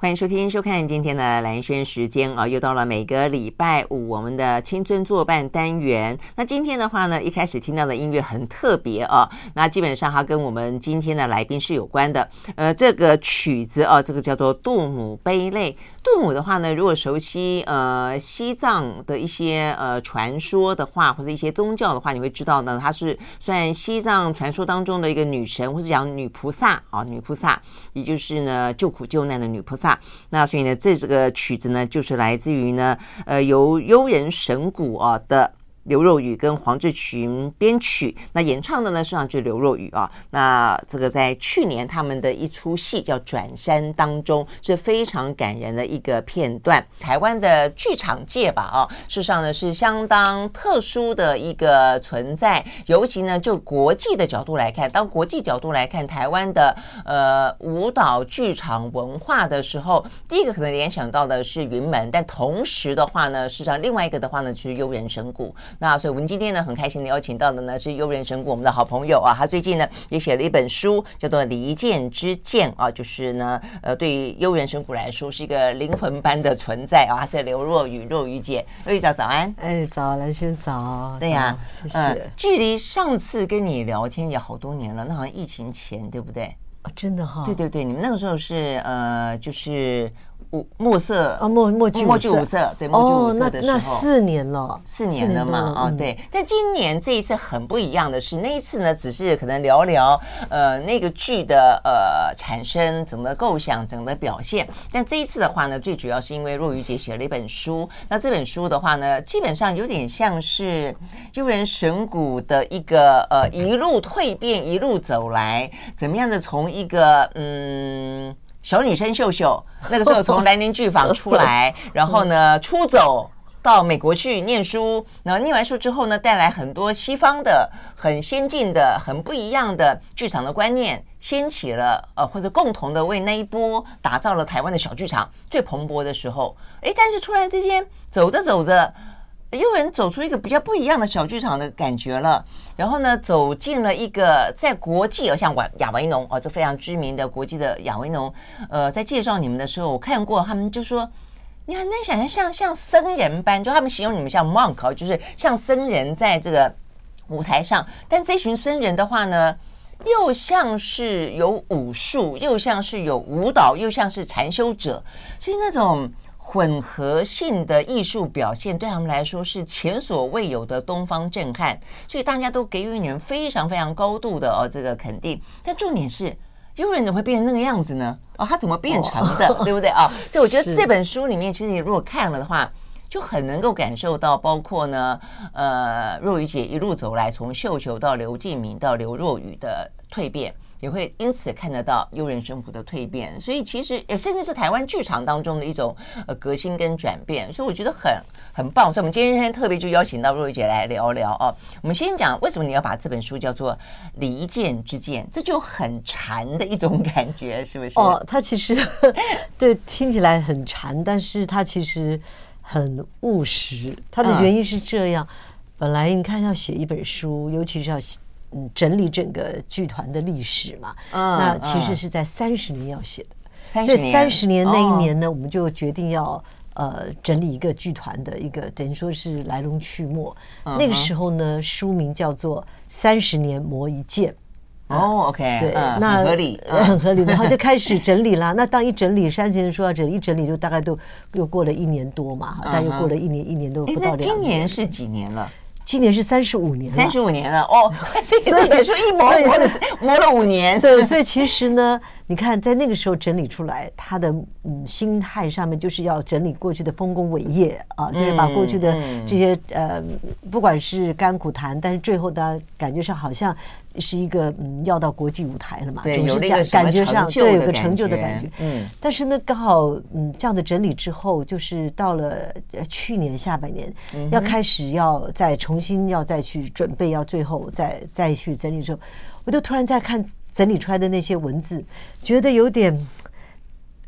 欢迎收听、收看今天的蓝轩时间啊，又到了每个礼拜五我们的青春作伴单元。那今天的话呢，一开始听到的音乐很特别啊，那基本上它跟我们今天的来宾是有关的。呃，这个曲子啊，这个叫做《杜姆悲泪》。父母的话呢，如果熟悉呃西藏的一些呃传说的话，或者一些宗教的话，你会知道呢，它是算西藏传说当中的一个女神，或者讲女菩萨啊，女菩萨，也就是呢救苦救难的女菩萨。那所以呢，这这个曲子呢，就是来自于呢，呃，由悠人神谷啊的。刘若雨跟黄志群编曲，那演唱的呢，实际上就是刘若雨啊。那这个在去年他们的一出戏叫《转山》当中，是非常感人的一个片段。台湾的剧场界吧，啊，事实上呢是相当特殊的一个存在。尤其呢，就国际的角度来看，当国际角度来看台湾的呃舞蹈剧场文化的时候，第一个可能联想到的是云门，但同时的话呢，事实上另外一个的话呢，就是悠人神谷。那所以，我们今天呢，很开心的邀请到的呢是悠人神谷我们的好朋友啊，他最近呢也写了一本书，叫做《离间之剑》啊，就是呢，呃，对于悠人神谷来说是一个灵魂般的存在啊。他是刘若雨，若雨姐，若雨早早安，哎，早，兰萱早，对呀、啊，谢谢、呃。距离上次跟你聊天也好多年了，那好像疫情前对不对？啊，真的哈、哦，对对对，你们那个时候是呃，就是。五墨色啊，墨墨剧墨剧五色，对，墨剧五色的时候，哦、那那四年了，四年了嘛，啊、哦，对。但今年这一次很不一样的是，那一次呢，只是可能聊聊呃那个剧的呃产生，整个构想，整个表现。但这一次的话呢，最主要是因为若雨姐写了一本书，那这本书的话呢，基本上有点像是悠人神谷的一个呃一路蜕变，一路走来，怎么样的从一个嗯。小女生秀秀，那个时候从兰陵剧坊出来，然后呢出走到美国去念书，然后念完书之后呢，带来很多西方的很先进的、很不一样的剧场的观念，掀起了呃或者共同的为那一波打造了台湾的小剧场最蓬勃的时候。哎，但是突然之间走着走着。有人走出一个比较不一样的小剧场的感觉了，然后呢，走进了一个在国际，像亚亚维农哦，这非常知名的国际的亚维农，呃，在介绍你们的时候，我看过他们就说，你很难想象像像僧人般，就他们形容你们像 monk，就是像僧人在这个舞台上，但这群僧人的话呢，又像是有武术，又像是有舞蹈，又像是禅修者，所以那种。混合性的艺术表现对他们来说是前所未有的东方震撼，所以大家都给予你们非常非常高度的哦这个肯定。但重点是，悠人怎么会变成那个样子呢？哦，他怎么变成的？哦、对不对啊、哦？所以我觉得这本书里面，其实你如果看了的话，就很能够感受到，包括呢，呃，若雨姐一路走来，从绣球到刘敬明到刘若雨的蜕变。也会因此看得到悠人生活的蜕变，所以其实也甚至是台湾剧场当中的一种呃革新跟转变，所以我觉得很很棒。所以我们今天特别就邀请到若瑀姐来聊聊哦。我们先讲为什么你要把这本书叫做《离间之剑》，这就很禅的一种感觉，是不是？哦，它其实 对听起来很禅，但是它其实很务实。它的原因是这样，嗯、本来你看要写一本书，尤其是要写。嗯，整理整个剧团的历史嘛，嗯、那其实是在三十年要写的，嗯、所以三十年那一年呢，哦、我们就决定要呃整理一个剧团的一个等于说是来龙去脉。嗯、那个时候呢，书名叫做《三十年磨一剑》。哦，OK，对，嗯、那很合理，嗯、很合理。然后就开始整理啦。那当一整理，三十年说要整理，一整理就大概都又过了一年多嘛，但又过了一年，一年都不到两年。今年是几年了？今年是三十五年了，三十五年了哦，所以说一磨磨了磨了五年，对，所以其实呢。你看，在那个时候整理出来，他的嗯心态上面就是要整理过去的丰功伟业啊，就是把过去的这些呃，不管是甘苦谈，但是最后的感觉上好像是一个嗯要到国际舞台了嘛，对，就是这样感觉上对有个成就的感觉。嗯，但是呢，刚好嗯这样的整理之后，就是到了去年下半年要开始要再重新要再去准备，要最后再再去整理的时候。我就突然在看整理出来的那些文字，觉得有点，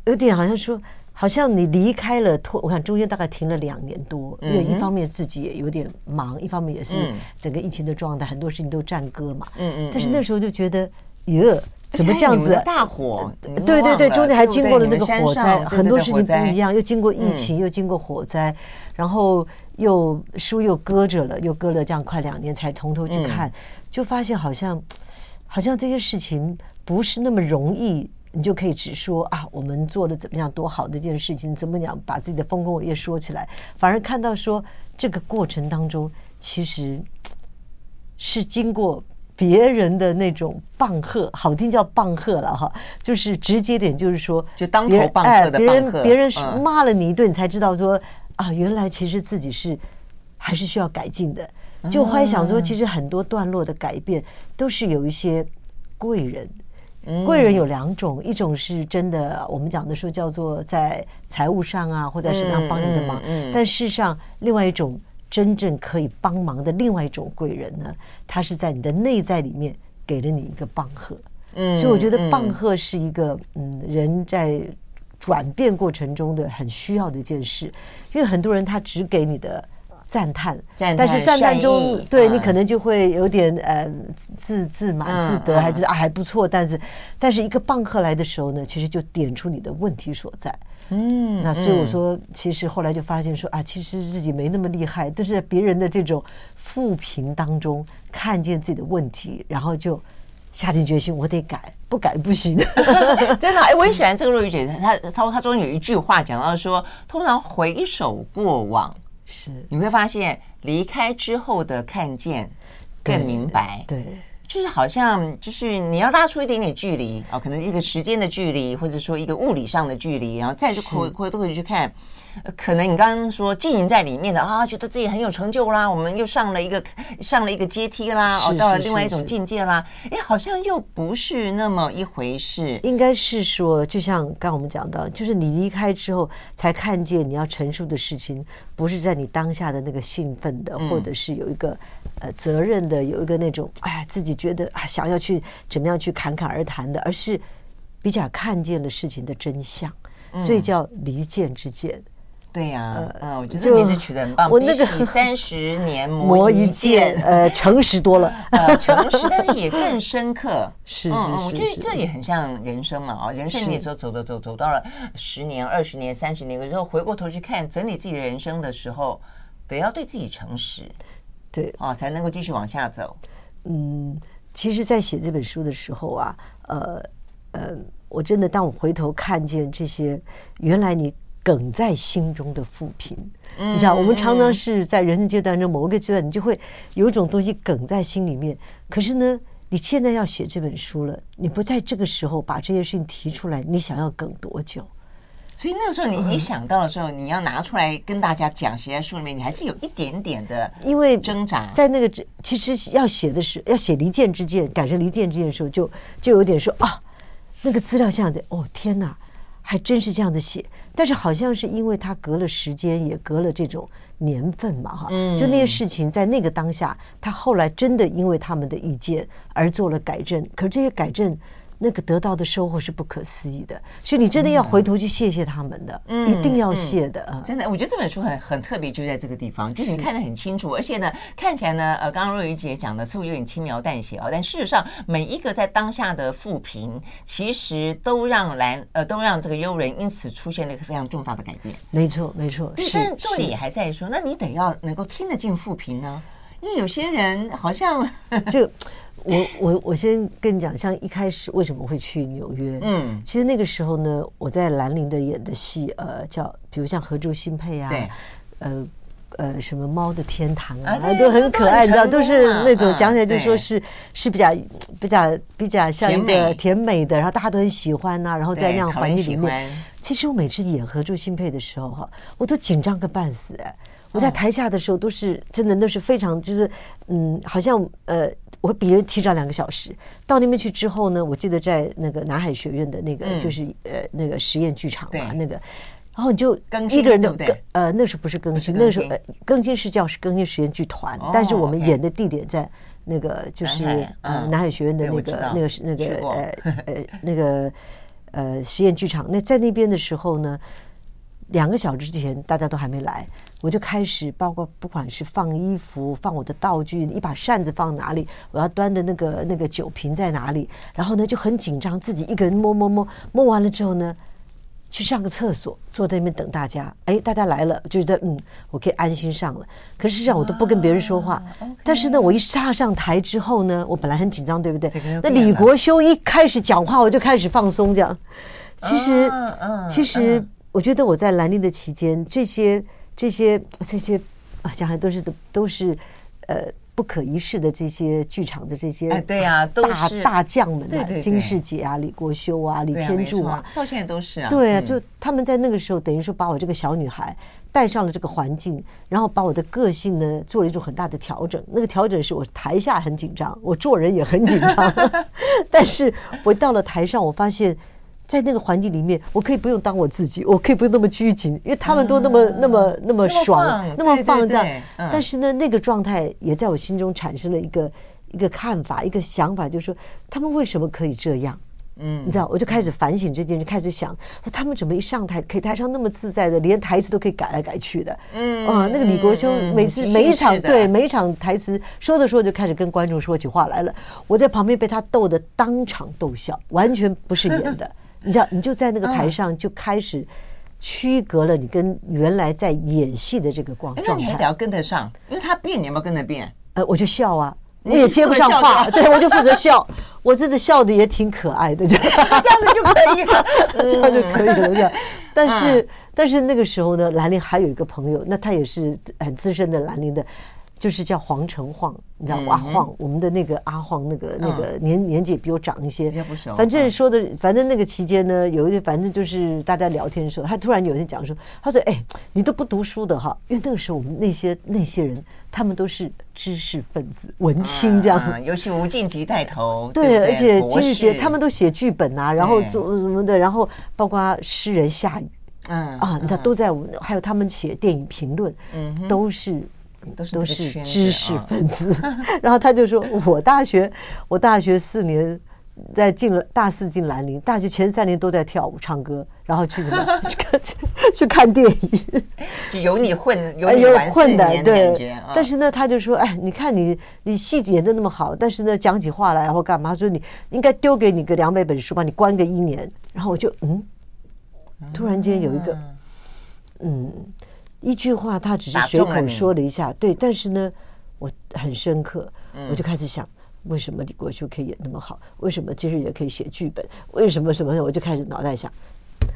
有点好像说，好像你离开了脱，我看中间大概停了两年多，因为一方面自己也有点忙，一方面也是整个疫情的状态，很多事情都占歌嘛。嗯嗯。但是那时候就觉得，哟，怎么这样子？大火，对对对，中间还经过了那个火灾，很多事情不一样，又经过疫情，又经过火灾，然后又书又搁着了，又搁了这样快两年才从头去看，就发现好像好像这些事情不是那么容易，你就可以只说啊，我们做的怎么样多好的一件事情，怎么样把自己的丰功伟业说起来，反而看到说这个过程当中其实是经过。别人的那种棒喝，好听叫棒喝了哈，就是直接点，就是说，就当头棒喝的棒喝。别人别人骂了你一顿，你才知道说啊，原来其实自己是还是需要改进的。就后来想说，其实很多段落的改变都是有一些贵人。贵人有两种，一种是真的，我们讲的说叫做在财务上啊，或者什么样帮你的忙。但事实上，另外一种。真正可以帮忙的另外一种贵人呢，他是在你的内在里面给了你一个棒喝，嗯，所以我觉得棒喝是一个嗯人在转变过程中的很需要的一件事，因为很多人他只给你的赞叹，但是赞叹中对你可能就会有点呃自自满自得，还觉得啊还不错，但是但是一个棒喝来的时候呢，其实就点出你的问题所在。嗯，那所以我说，其实后来就发现说啊，其实自己没那么厉害，都是在别人的这种负评当中看见自己的问题，然后就下定决心，我得改，不改不行。真的，哎，我也喜欢这个若雨姐，她她她中间有一句话讲到说，通常回首过往，是你会发现离开之后的看见更明白，对。对就是好像，就是你要拉出一点点距离啊，可能一个时间的距离，或者说一个物理上的距离，然后再去回回头回去看。可能你刚刚说经营在里面的啊，觉得自己很有成就啦，我们又上了一个上了一个阶梯啦，哦，到了另外一种境界啦，哎，好像又不是那么一回事。应该是说，就像刚刚我们讲到，就是你离开之后，才看见你要陈述的事情，不是在你当下的那个兴奋的，或者是有一个呃责任的，有一个那种哎自己觉得啊想要去怎么样去侃侃而谈的，而是比较看见了事情的真相，所以叫离间之见。对呀、我觉得这名字取得很棒。我那个三十年 磨一剑，呃，诚实多了，呃，诚实，但是也更深刻。是，是，是，是，我觉得这也很像人生嘛，啊，人生你说走走走走到了十年、二十年、三十年，有时候回过头去看整理自己的人生的时候，得要对自己诚实，对，啊，才能够继续往下走。嗯，其实，在写这本书的时候啊，呃呃，我真的当我回头看见这些，原来你。梗在心中的负评，你知道，我们常常是在人生阶段中某一个阶段，你就会有一种东西梗在心里面。可是呢，你现在要写这本书了，你不在这个时候把这些事情提出来，你想要梗多久？所以那个时候，你你想到的时候，你要拿出来跟大家讲，写在书里面，你还是有一点点的，因为挣扎。在那个其实要写的是要写离间之见，改成离间之见的时候，就就有点说啊，那个资料像的，哦天哪！还真是这样子写，但是好像是因为他隔了时间，也隔了这种年份嘛，哈，就那些事情在那个当下，他后来真的因为他们的意见而做了改正，可是这些改正。那个得到的收获是不可思议的，所以你真的要回头去谢谢他们的，嗯、一定要谢的啊！真的，我觉得这本书很很特别，就在这个地方，就是你看得很清楚，而且呢，看起来呢，呃，刚刚若雨姐讲的似乎有点轻描淡写啊，但事实上，每一个在当下的负评，其实都让蓝呃，都让这个悠人因此出现了一个非常重大的改变。没错，没错。但是重点还在于说，那你得要能够听得进负评呢，因为有些人好像就。我我我先跟你讲，像一开始为什么会去纽约？嗯，其实那个时候呢，我在兰陵的演的戏，呃，叫比如像《合州新配》啊，对，呃呃，什么《猫的天堂》啊，啊都很可爱，你知道，都是那种讲起来就说是是比较比较比较像一个甜美。的，然后大家都很喜欢呐，然后在那样环境里面，其实我每次演《合作新配》的时候哈，我都紧张个半死哎，我在台下的时候都是真的都是非常就是嗯，好像呃。我会比人提早两个小时。到那边去之后呢，我记得在那个南海学院的那个就是呃那个实验剧场嘛，那个，然后你就一个人的更呃那时候不是更新，那时候呃更新是叫是更新实验剧团，但是我们演的地点在那个就是呃南海学院的那个那个那个呃呃那个呃实验剧场。那在那边的时候呢，两个小时之前大家都还没来，我就开始，包括不管是放衣服、放我的道具，一把扇子放哪里，我要端的那个那个酒瓶在哪里，然后呢就很紧张，自己一个人摸摸摸摸完了之后呢，去上个厕所，坐在那边等大家。哎，大家来了，就觉得嗯，我可以安心上了。可是实际上我都不跟别人说话。但是呢，我一踏上台之后呢，我本来很紧张，对不对？那李国修一开始讲话，我就开始放松，这样。其实，其实。我觉得我在兰陵的期间，这些、这些、这些啊，讲来都是都都是呃不可一世的这些剧场的这些哎，对呀，大大将们啊，金世杰啊，李国修啊，李天柱啊，到现在都是啊。对啊，就他们在那个时候，等于说把我这个小女孩带上了这个环境，然后把我的个性呢做了一种很大的调整。那个调整是我台下很紧张，我做人也很紧张，但是我到了台上，我发现。在那个环境里面，我可以不用当我自己，我可以不用那么拘谨，因为他们都那么、嗯、那么那么爽，那么放荡。但是呢，那个状态也在我心中产生了一个一个看法，一个想法，就是说他们为什么可以这样？嗯，你知道，我就开始反省这件事，开始想，他们怎么一上台，可以台上那么自在的，连台词都可以改来改去的。嗯啊，那个李国修每次每一场对每一场台词说着说着就开始跟观众说起话来了，我在旁边被他逗得当场逗笑，完全不是演的。你知道，你就在那个台上就开始区隔了你跟原来在演戏的这个光状态。那你还得要跟得上，因为他变，你有没有跟着变？呃，我就笑啊，我也接不上话，对，我就负责笑，我真的笑的也挺可爱的，这样 这样子就可以了，这样就可以了，这样。但是，但是那个时候呢，兰陵还有一个朋友，那他也是很资深的兰陵的。就是叫黄成晃，你知道阿晃，我们的那个阿晃，那个那个年年纪也比我长一些。反正说的，反正那个期间呢，有一反正就是大家聊天的时候，他突然有人讲说，他说：“哎，你都不读书的哈？因为那个时候我们那些那些人，他们都是知识分子、文青这样。尤其吴敬吉带头，对，而且金日杰他们都写剧本啊，然后做什么的，然后包括诗人夏雨，嗯啊，你知道都在我们，还有他们写电影评论，嗯，都是。”都是都是知识分子，然后他就说：“我大学，我大学四年，在进了大四进兰陵，大学前三年都在跳舞唱歌，然后去什么 去看去看电影，就有你混有你混的对。但是呢，他就说：哎，你看你你戏演的那么好，但是呢，讲起话来或干嘛，说你应该丢给你个两百本书，吧你关个一年。然后我就嗯，突然间有一个嗯。”一句话，他只是随口说了一下，对，但是呢，我很深刻，我就开始想，为什么李国修可以演那么好？为什么今日也可以写剧本？为什么什么？我就开始脑袋想，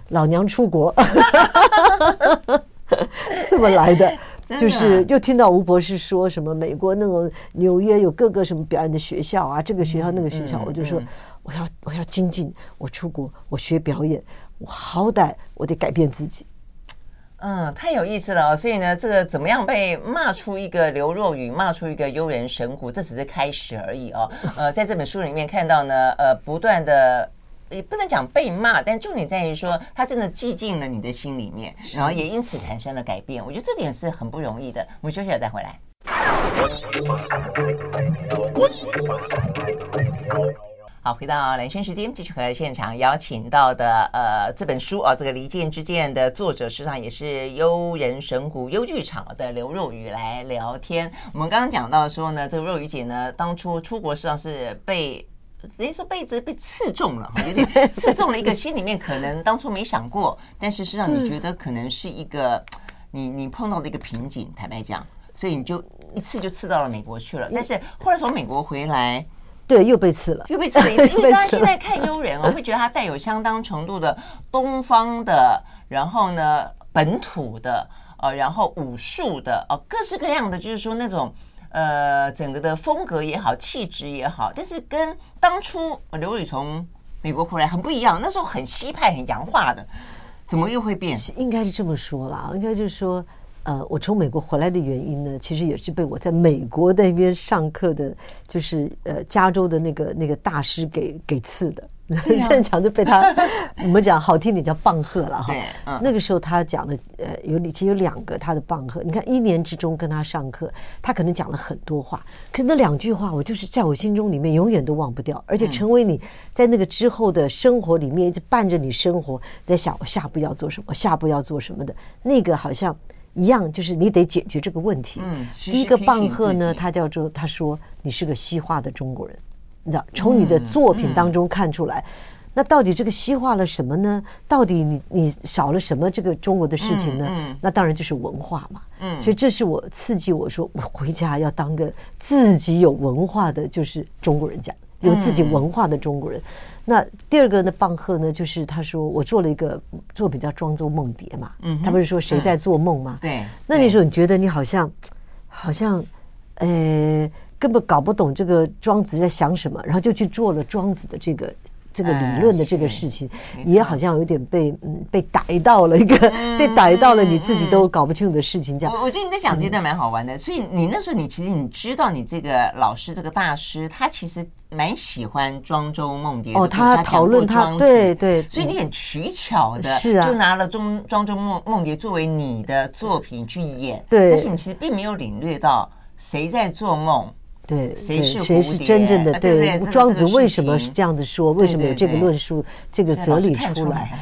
老娘出国，这么来的，就是又听到吴博士说什么美国那种纽约有各个什么表演的学校啊，这个学校那个学校，我就说我要我要精进，我出国我学表演，我好歹我得改变自己。嗯，太有意思了哦。所以呢，这个怎么样被骂出一个刘若雨，骂出一个悠人神鼓，这只是开始而已哦。呃，在这本书里面看到呢，呃，不断的也不能讲被骂，但重点在于说，他真的记进了你的心里面，然后也因此产生了改变。我觉得这点是很不容易的。我们休息了再回来。好，回到蓝轩时间，继续和现场邀请到的呃这本书啊，这个《离间之剑》的作者，实际上也是优人神鼓优剧场的刘若雨来聊天。我们刚刚讲到说呢，这个若雨姐呢，当初出国实际上是被直接说被子被刺中了，有点刺中了一个心里面可能当初没想过，但是实际上你觉得可能是一个你你碰到的一个瓶颈，坦白讲，所以你就一次就刺到了美国去了。但是后来从美国回来。对，又被刺了，又被刺了一次。因为 他现在看优人啊，会觉得他带有相当程度的东方的，然后呢本土的，呃，然后武术的，哦，各式各样的，就是说那种呃整个的风格也好，气质也好，但是跟当初刘宇从美国回来很不一样。那时候很西派、很洋化的，怎么又会变？应该是这么说啦，应该就是说。呃，我从美国回来的原因呢，其实也是被我在美国那边上课的，就是呃加州的那个那个大师给给刺的。现在讲就被他，我们讲好听点叫棒喝了哈。嗯、那个时候他讲的呃有其实有两个他的棒喝，你看一年之中跟他上课，他可能讲了很多话，可是那两句话我就是在我心中里面永远都忘不掉，而且成为你在那个之后的生活里面一直伴着你生活，在想我下步要做什么，下步要做什么的。那个好像一样，就是你得解决这个问题。嗯，第一个棒喝呢，他叫做他说你是个西化的中国人。你知道，从你的作品当中看出来，那到底这个西化了什么呢？到底你你少了什么这个中国的事情呢？那当然就是文化嘛。嗯，所以这是我刺激我说，我回家要当个自己有文化的，就是中国人讲有自己文化的中国人。那第二个呢，棒喝呢，就是他说我做了一个作品叫《庄周梦蝶》嘛。嗯，他不是说谁在做梦吗？对。那那时候你觉得你好像好像，呃。根本搞不懂这个庄子在想什么，然后就去做了庄子的这个这个理论的这个事情，也好像有点被嗯被逮到了一个被逮到了你自己都搞不清楚的事情。这样，我我觉得你在讲这段蛮好玩的。所以你那时候你其实你知道你这个老师这个大师他其实蛮喜欢庄周梦蝶哦，他讨论他对对，所以你很取巧的是啊，就拿了庄庄周梦梦蝶作为你的作品去演，对，但是你其实并没有领略到谁在做梦。对，谁是谁是真正的？对，庄子为什么是这样子说？为什么有这个论述、这个哲理出来？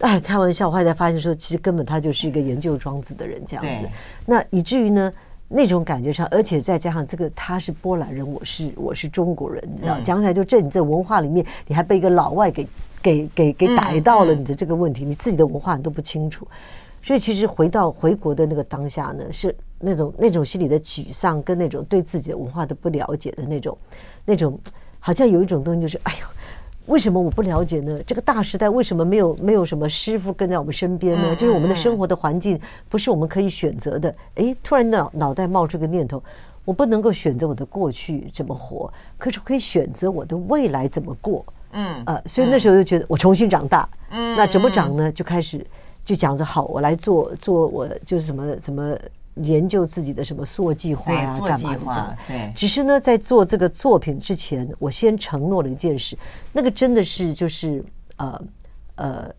哎，开玩笑，我后来才发现说，其实根本他就是一个研究庄子的人，这样子。那以至于呢，那种感觉上，而且再加上这个，他是波兰人，我是我是中国人，你知道？讲起来就这，你在文化里面，你还被一个老外给给给给逮到了，你的这个问题，你自己的文化你都不清楚。所以其实回到回国的那个当下呢，是那种那种心里的沮丧，跟那种对自己的文化的不了解的那种，那种好像有一种东西就是，哎呦，为什么我不了解呢？这个大时代为什么没有没有什么师傅跟在我们身边呢？就是我们的生活的环境不是我们可以选择的。哎，突然脑脑袋冒出个念头，我不能够选择我的过去怎么活，可是可以选择我的未来怎么过。嗯，呃，所以那时候就觉得我重新长大。嗯，那怎么长呢？就开始。就讲着好，我来做做我就是什么什么研究自己的什么塑计划啊，干嘛的。对，只是呢，在做这个作品之前，我先承诺了一件事，那个真的是就是呃呃，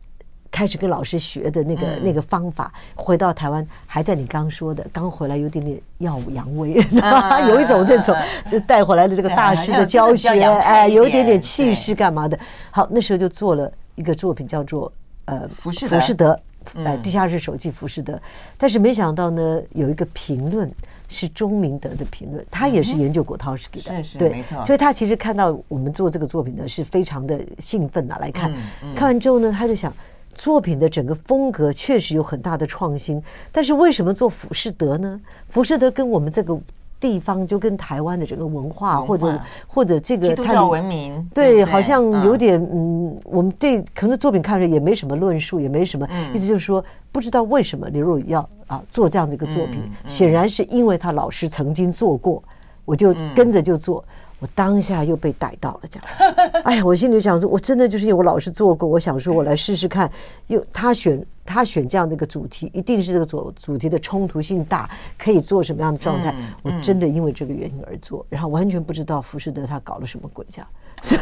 开始跟老师学的那个那个方法，回到台湾还在你刚说的，刚回来有点点耀武扬威，有一种这种就带回来的这个大师的教学，哎，有一点点气势干嘛的。好，那时候就做了一个作品，叫做呃浮士德。呃，地下室手记浮士德，但是没想到呢，有一个评论是钟明德的评论，他也是研究果陶斯基的，对，没错。所以他其实看到我们做这个作品呢，是非常的兴奋啊，来看，看完之后呢，他就想，作品的整个风格确实有很大的创新，但是为什么做浮士德呢？浮士德跟我们这个。地方就跟台湾的这个文化，或者或者这个它的文明，对，好像有点嗯，我们对可能作品看着也没什么论述，也没什么意思，就是说不知道为什么刘若雨要啊做这样的一个作品，显然是因为他老师曾经做过，我就跟着就做。我当下又被逮到了，这样，哎呀，我心里想说，我真的就是因为我老是做过，我想说我来试试看，又他选他选这样的一个主题，一定是这个主主题的冲突性大，可以做什么样的状态？我真的因为这个原因而做，然后完全不知道浮士德他搞了什么鬼，这样。所以，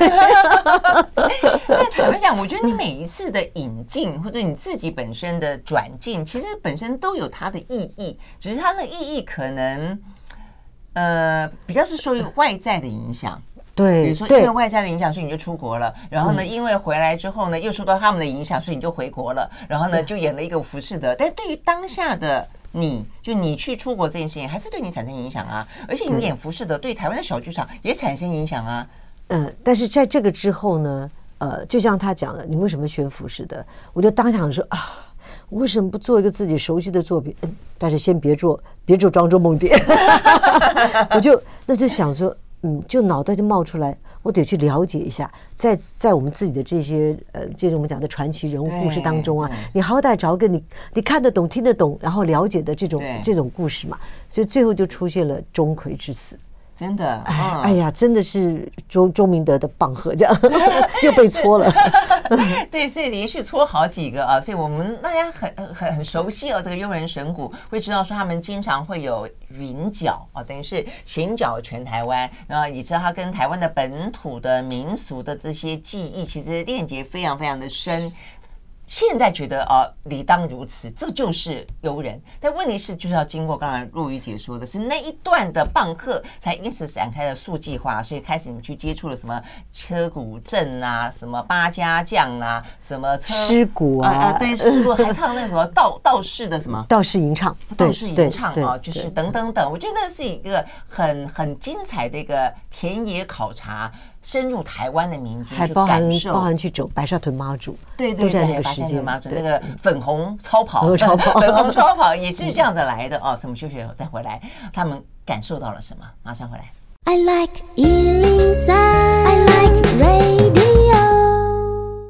但坦白讲，我觉得你每一次的引进或者你自己本身的转进，其实本身都有它的意义，只是它的意义可能。呃，比较是受于外在的影响，对，比如说因为外在的影响，所以你就出国了。然后呢，因为回来之后呢，又受到他们的影响，所以你就回国了。然后呢，就演了一个浮士德。但对于当下的你，就你去出国这件事情，还是对你产生影响啊。而且你演浮士德，对台湾的小剧场也产生影响啊。嗯，但是在这个之后呢，呃，就像他讲的，你为什么选浮士德？我就当场说啊。为什么不做一个自己熟悉的作品？嗯，但是先别做，别做庄周梦蝶。我就那就想说，嗯，就脑袋就冒出来，我得去了解一下，在在我们自己的这些呃，这种我们讲的传奇人物故事当中啊，你好歹找个你你看得懂、听得懂，然后了解的这种这种故事嘛。所以最后就出现了钟馗之死。真的，哎哎呀，真的是周周明德的棒喝，这样 又被搓了。对，所以连续搓好几个啊，所以我们大家很很很熟悉哦，这个悠人神鼓会知道说他们经常会有云脚啊，等于是行脚全台湾，然后也知道他跟台湾的本土的民俗的这些记忆，其实链接非常非常的深。现在觉得啊，理当如此，这就是优人。但问题是，就是要经过刚才若瑜姐说的是那一段的棒喝，才因此展开了速计划，所以开始你们去接触了什么车鼓阵啊，什么八家将啊，什么车狮鼓啊，啊，对，狮鼓还唱那什么道道士的什么道士吟唱，道士吟唱啊，就是等等等。我觉得那是一个很很精彩的一个田野考察。深入台湾的民间，还包含包含去走白沙屯妈祖，对对对，都在那个时间妈祖那个粉红超跑，粉红超跑，粉红超跑也是这样子来的哦。什么休息后再回来，他们感受到了什么？马上回来。I like 103, I like radio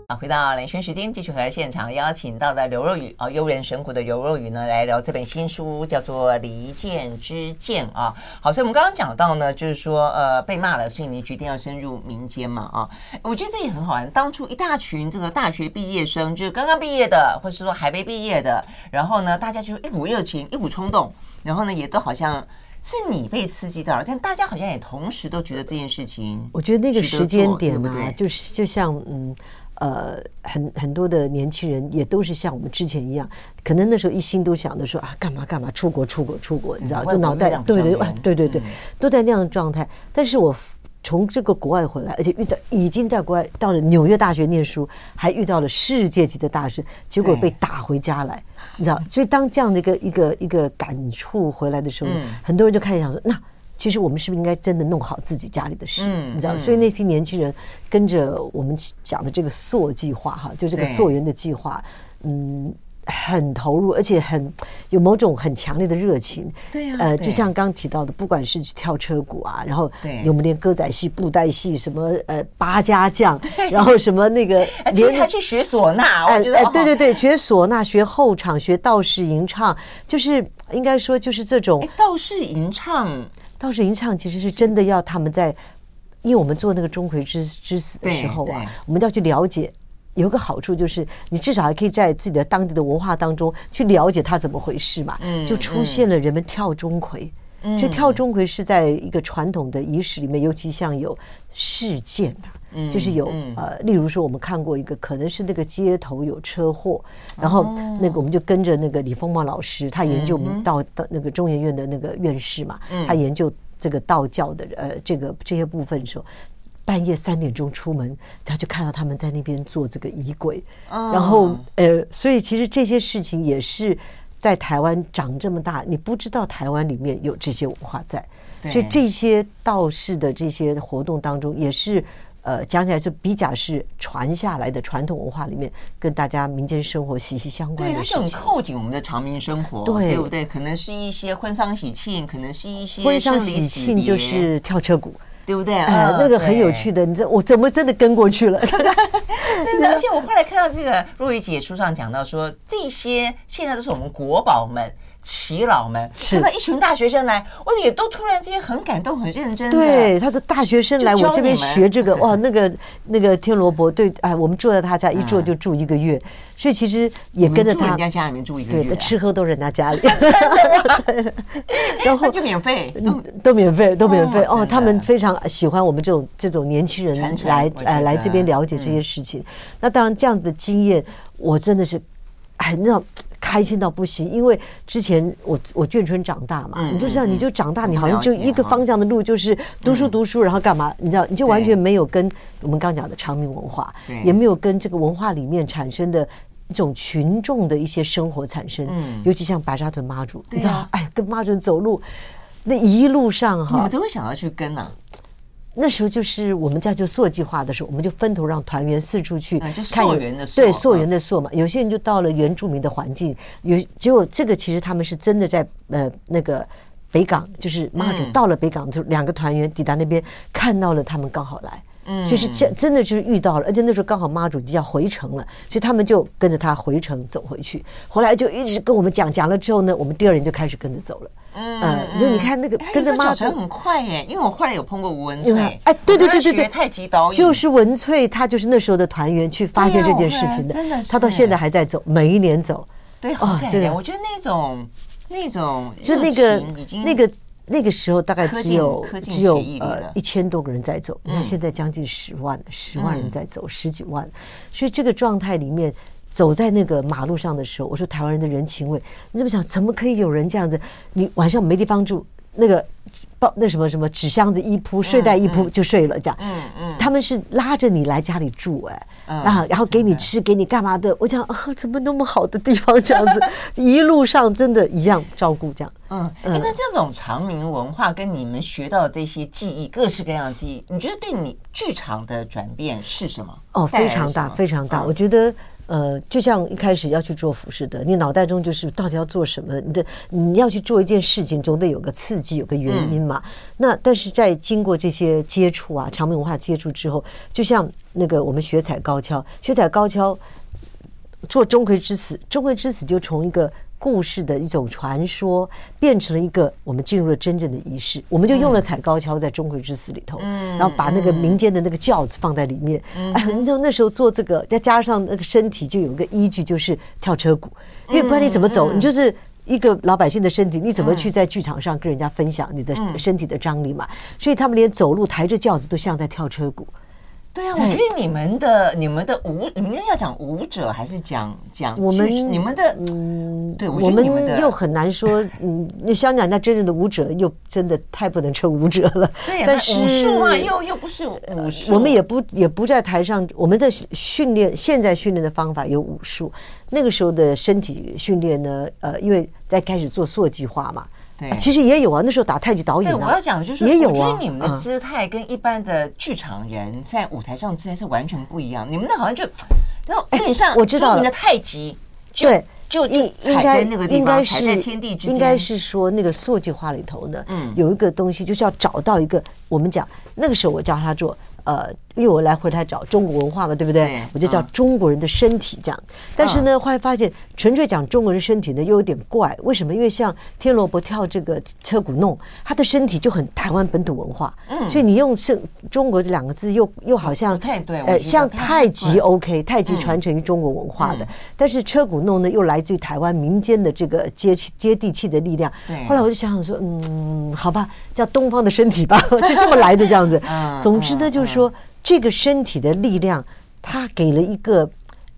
啊，回到连线时间，继续和现场邀请到的刘若雨啊，悠人神谷的刘若雨呢，来聊这本新书，叫做《离间之剑》啊。好，所以我们刚刚讲到呢，就是说呃被骂了，所以你决定要深入民间嘛啊。我觉得这也很好玩。当初一大群这个大学毕业生，就是刚刚毕业的，或是说还没毕业的，然后呢，大家就一股热情，一股冲动，然后呢，也都好像是你被刺激到了，但大家好像也同时都觉得这件事情，我觉得那个时间点呢、就是就像嗯。呃，很很多的年轻人也都是像我们之前一样，可能那时候一心都想着说啊，干嘛干嘛，出国出国出国，你知道，就脑袋对对对对对，都在那样的状态。但是我从这个国外回来，而且遇到已经在国外到了纽约大学念书，还遇到了世界级的大师，结果被打回家来，你知道。所以当这样的一个一个一个感触回来的时候，很多人就开始想说那。其实我们是不是应该真的弄好自己家里的事？嗯，你知道，嗯、所以那批年轻人跟着我们讲的这个溯计划哈，就这个溯源的计划，嗯，很投入，而且很有某种很强烈的热情。对呀、啊，呃，就像刚提到的，不管是去跳车鼓啊，然后有没有练歌仔戏、布袋戏，什么呃八家将，然后什么那个连他去学唢呐，哎哎，对对对，学唢呐，学后场，学道士吟唱，就是应该说就是这种道士吟唱。道士吟唱其实是真的要他们在，因为我们做那个钟馗之之死的时候啊，我们要去了解，有个好处就是你至少还可以在自己的当地的文化当中去了解它怎么回事嘛。就出现了人们跳钟馗，就跳钟馗是在一个传统的仪式里面，尤其像有事件的，就是有呃，例如说我们看过一个，可能是那个街头有车祸，然后那个我们就跟着那个李丰茂老师，他研究到到那个中研院的那个院士嘛，他研究这个道教的呃这个这些部分的时候，半夜三点钟出门，他就看到他们在那边做这个仪轨，然后呃，所以其实这些事情也是。在台湾长这么大，你不知道台湾里面有这些文化在，所以这些道士的这些活动当中，也是呃讲起来就比较是传下来的传统文化里面，跟大家民间生活息息相关的事情。对，它很扣紧我们的长民生活，对，对不对？可能是一些婚丧喜庆，可能是一些婚丧喜庆就是跳车鼓。对不对？哎，那个很有趣的，你知道我怎么真的跟过去了？真的，而且我后来看到这个若雨姐书上讲到说，这些现在都是我们国宝们。耆老们，看到一群大学生来，我也都突然之间很感动、很认真。对，他说大学生来我这边学这个，哇，那个那个天罗伯，对，哎，我们住在他家，一住就住一个月，所以其实也跟着他。人家家里面住一个月，对，吃喝都是人家家里。然后就免费，都免费，都免费。哦，他们非常喜欢我们这种这种年轻人来，哎，来这边了解这些事情。那当然，这样子的经验，我真的是，哎，那种。开心到不行，因为之前我我眷村长大嘛，你就知道，你就长大，你好像就一个方向的路，就是读书读书，然后干嘛？你知道，你就完全没有跟我们刚讲的长明文化，也没有跟这个文化里面产生的一种群众的一些生活产生。尤其像白沙屯妈祖，你知道，哎，跟妈祖走路那一路上哈，你怎么会想要去跟呢？那时候就是我们家就溯计划的时候，我们就分头让团员四处去看溯源的对溯源的溯嘛。有些人就到了原住民的环境，有结果这个其实他们是真的在呃那个北港，就是妈祖到了北港，就两个团员抵达那边看到了他们刚好来，嗯，所以是真真的就是遇到了，而且那时候刚好妈祖就要回城了，所以他们就跟着他回城走回去。后来就一直跟我们讲，讲了之后呢，我们第二年就开始跟着走了。嗯，所以你看那个跟着妈祖很快耶，因为我后来有碰过吴文翠，哎，对对对对对，太极导演就是文翠，他就是那时候的团员去发现这件事情的，真的是，他到现在还在走，每一年走。对，哦，这个我觉得那种那种就那个那个那个时候大概只有只有呃一千多个人在走，你看现在将近十万十万人在走，十几万，所以这个状态里面。走在那个马路上的时候，我说台湾人的人情味，你怎么想？怎么可以有人这样子？你晚上没地方住，那个包那什么什么纸箱子一铺，睡袋一铺就睡了，这样。嗯嗯。他们是拉着你来家里住，哎，然后然后给你吃，给你干嘛的？我讲啊，怎么那么好的地方这样子？一路上真的一样照顾这样。嗯，那这种长明文化跟你们学到的这些技艺，各式各样的技艺，你觉得对你剧场的转变是什么？哦，非常大，非常大。我觉得。呃，就像一开始要去做浮士德，你脑袋中就是到底要做什么？你的你要去做一件事情，总得有个刺激，有个原因嘛。嗯、那但是在经过这些接触啊，长明文化接触之后，就像那个我们学踩高跷，学踩高跷，做钟馗之死，钟馗之死就从一个。故事的一种传说变成了一个，我们进入了真正的仪式，我们就用了踩高跷在钟馗之死里头，然后把那个民间的那个轿子放在里面，哎，你知道那时候做这个，再加上那个身体就有一个依据，就是跳车鼓，因为不然你怎么走？你就是一个老百姓的身体，你怎么去在剧场上跟人家分享你的身体的张力嘛？所以他们连走路抬着轿子都像在跳车鼓。对啊，我觉得你们的你们的舞，你们要讲舞者还是讲讲我们你们的嗯，对，我们又很难说，嗯，那香港那真正的舞者又真的太不能称舞者了。对，但是武术啊，又又不是武术。我们也不也不在台上，我们的训练现在训练的方法有武术，那个时候的身体训练呢，呃，因为在开始做塑计划嘛。对，其实也有啊。那时候打太极导引，我要讲的就是，也有啊。我觉得你们的姿态跟一般的剧场人在舞台上姿态是完全不一样。你们那好像就，然后有点像，我知道你的太极，对，就应应该应该是天地之间，应该是说那个数据化里头呢，嗯，有一个东西就是要找到一个，我们讲那个时候我叫他做。呃，因为我来回来找中国文化嘛，对不对？对，我就叫中国人的身体这样。但是呢，后来发现纯粹讲中国人身体呢，又有点怪。为什么？因为像天罗伯跳这个车鼓弄，他的身体就很台湾本土文化。嗯，所以你用“是中国”这两个字又，又又好像太对。呃，像太极 OK，太极传承于中国文化的。嗯、但是车鼓弄呢，又来自于台湾民间的这个接接地气的力量。后来我就想想说，嗯，好吧，叫东方的身体吧，就这么来的这样子。嗯。总之呢，就是。说这个身体的力量，他给了一个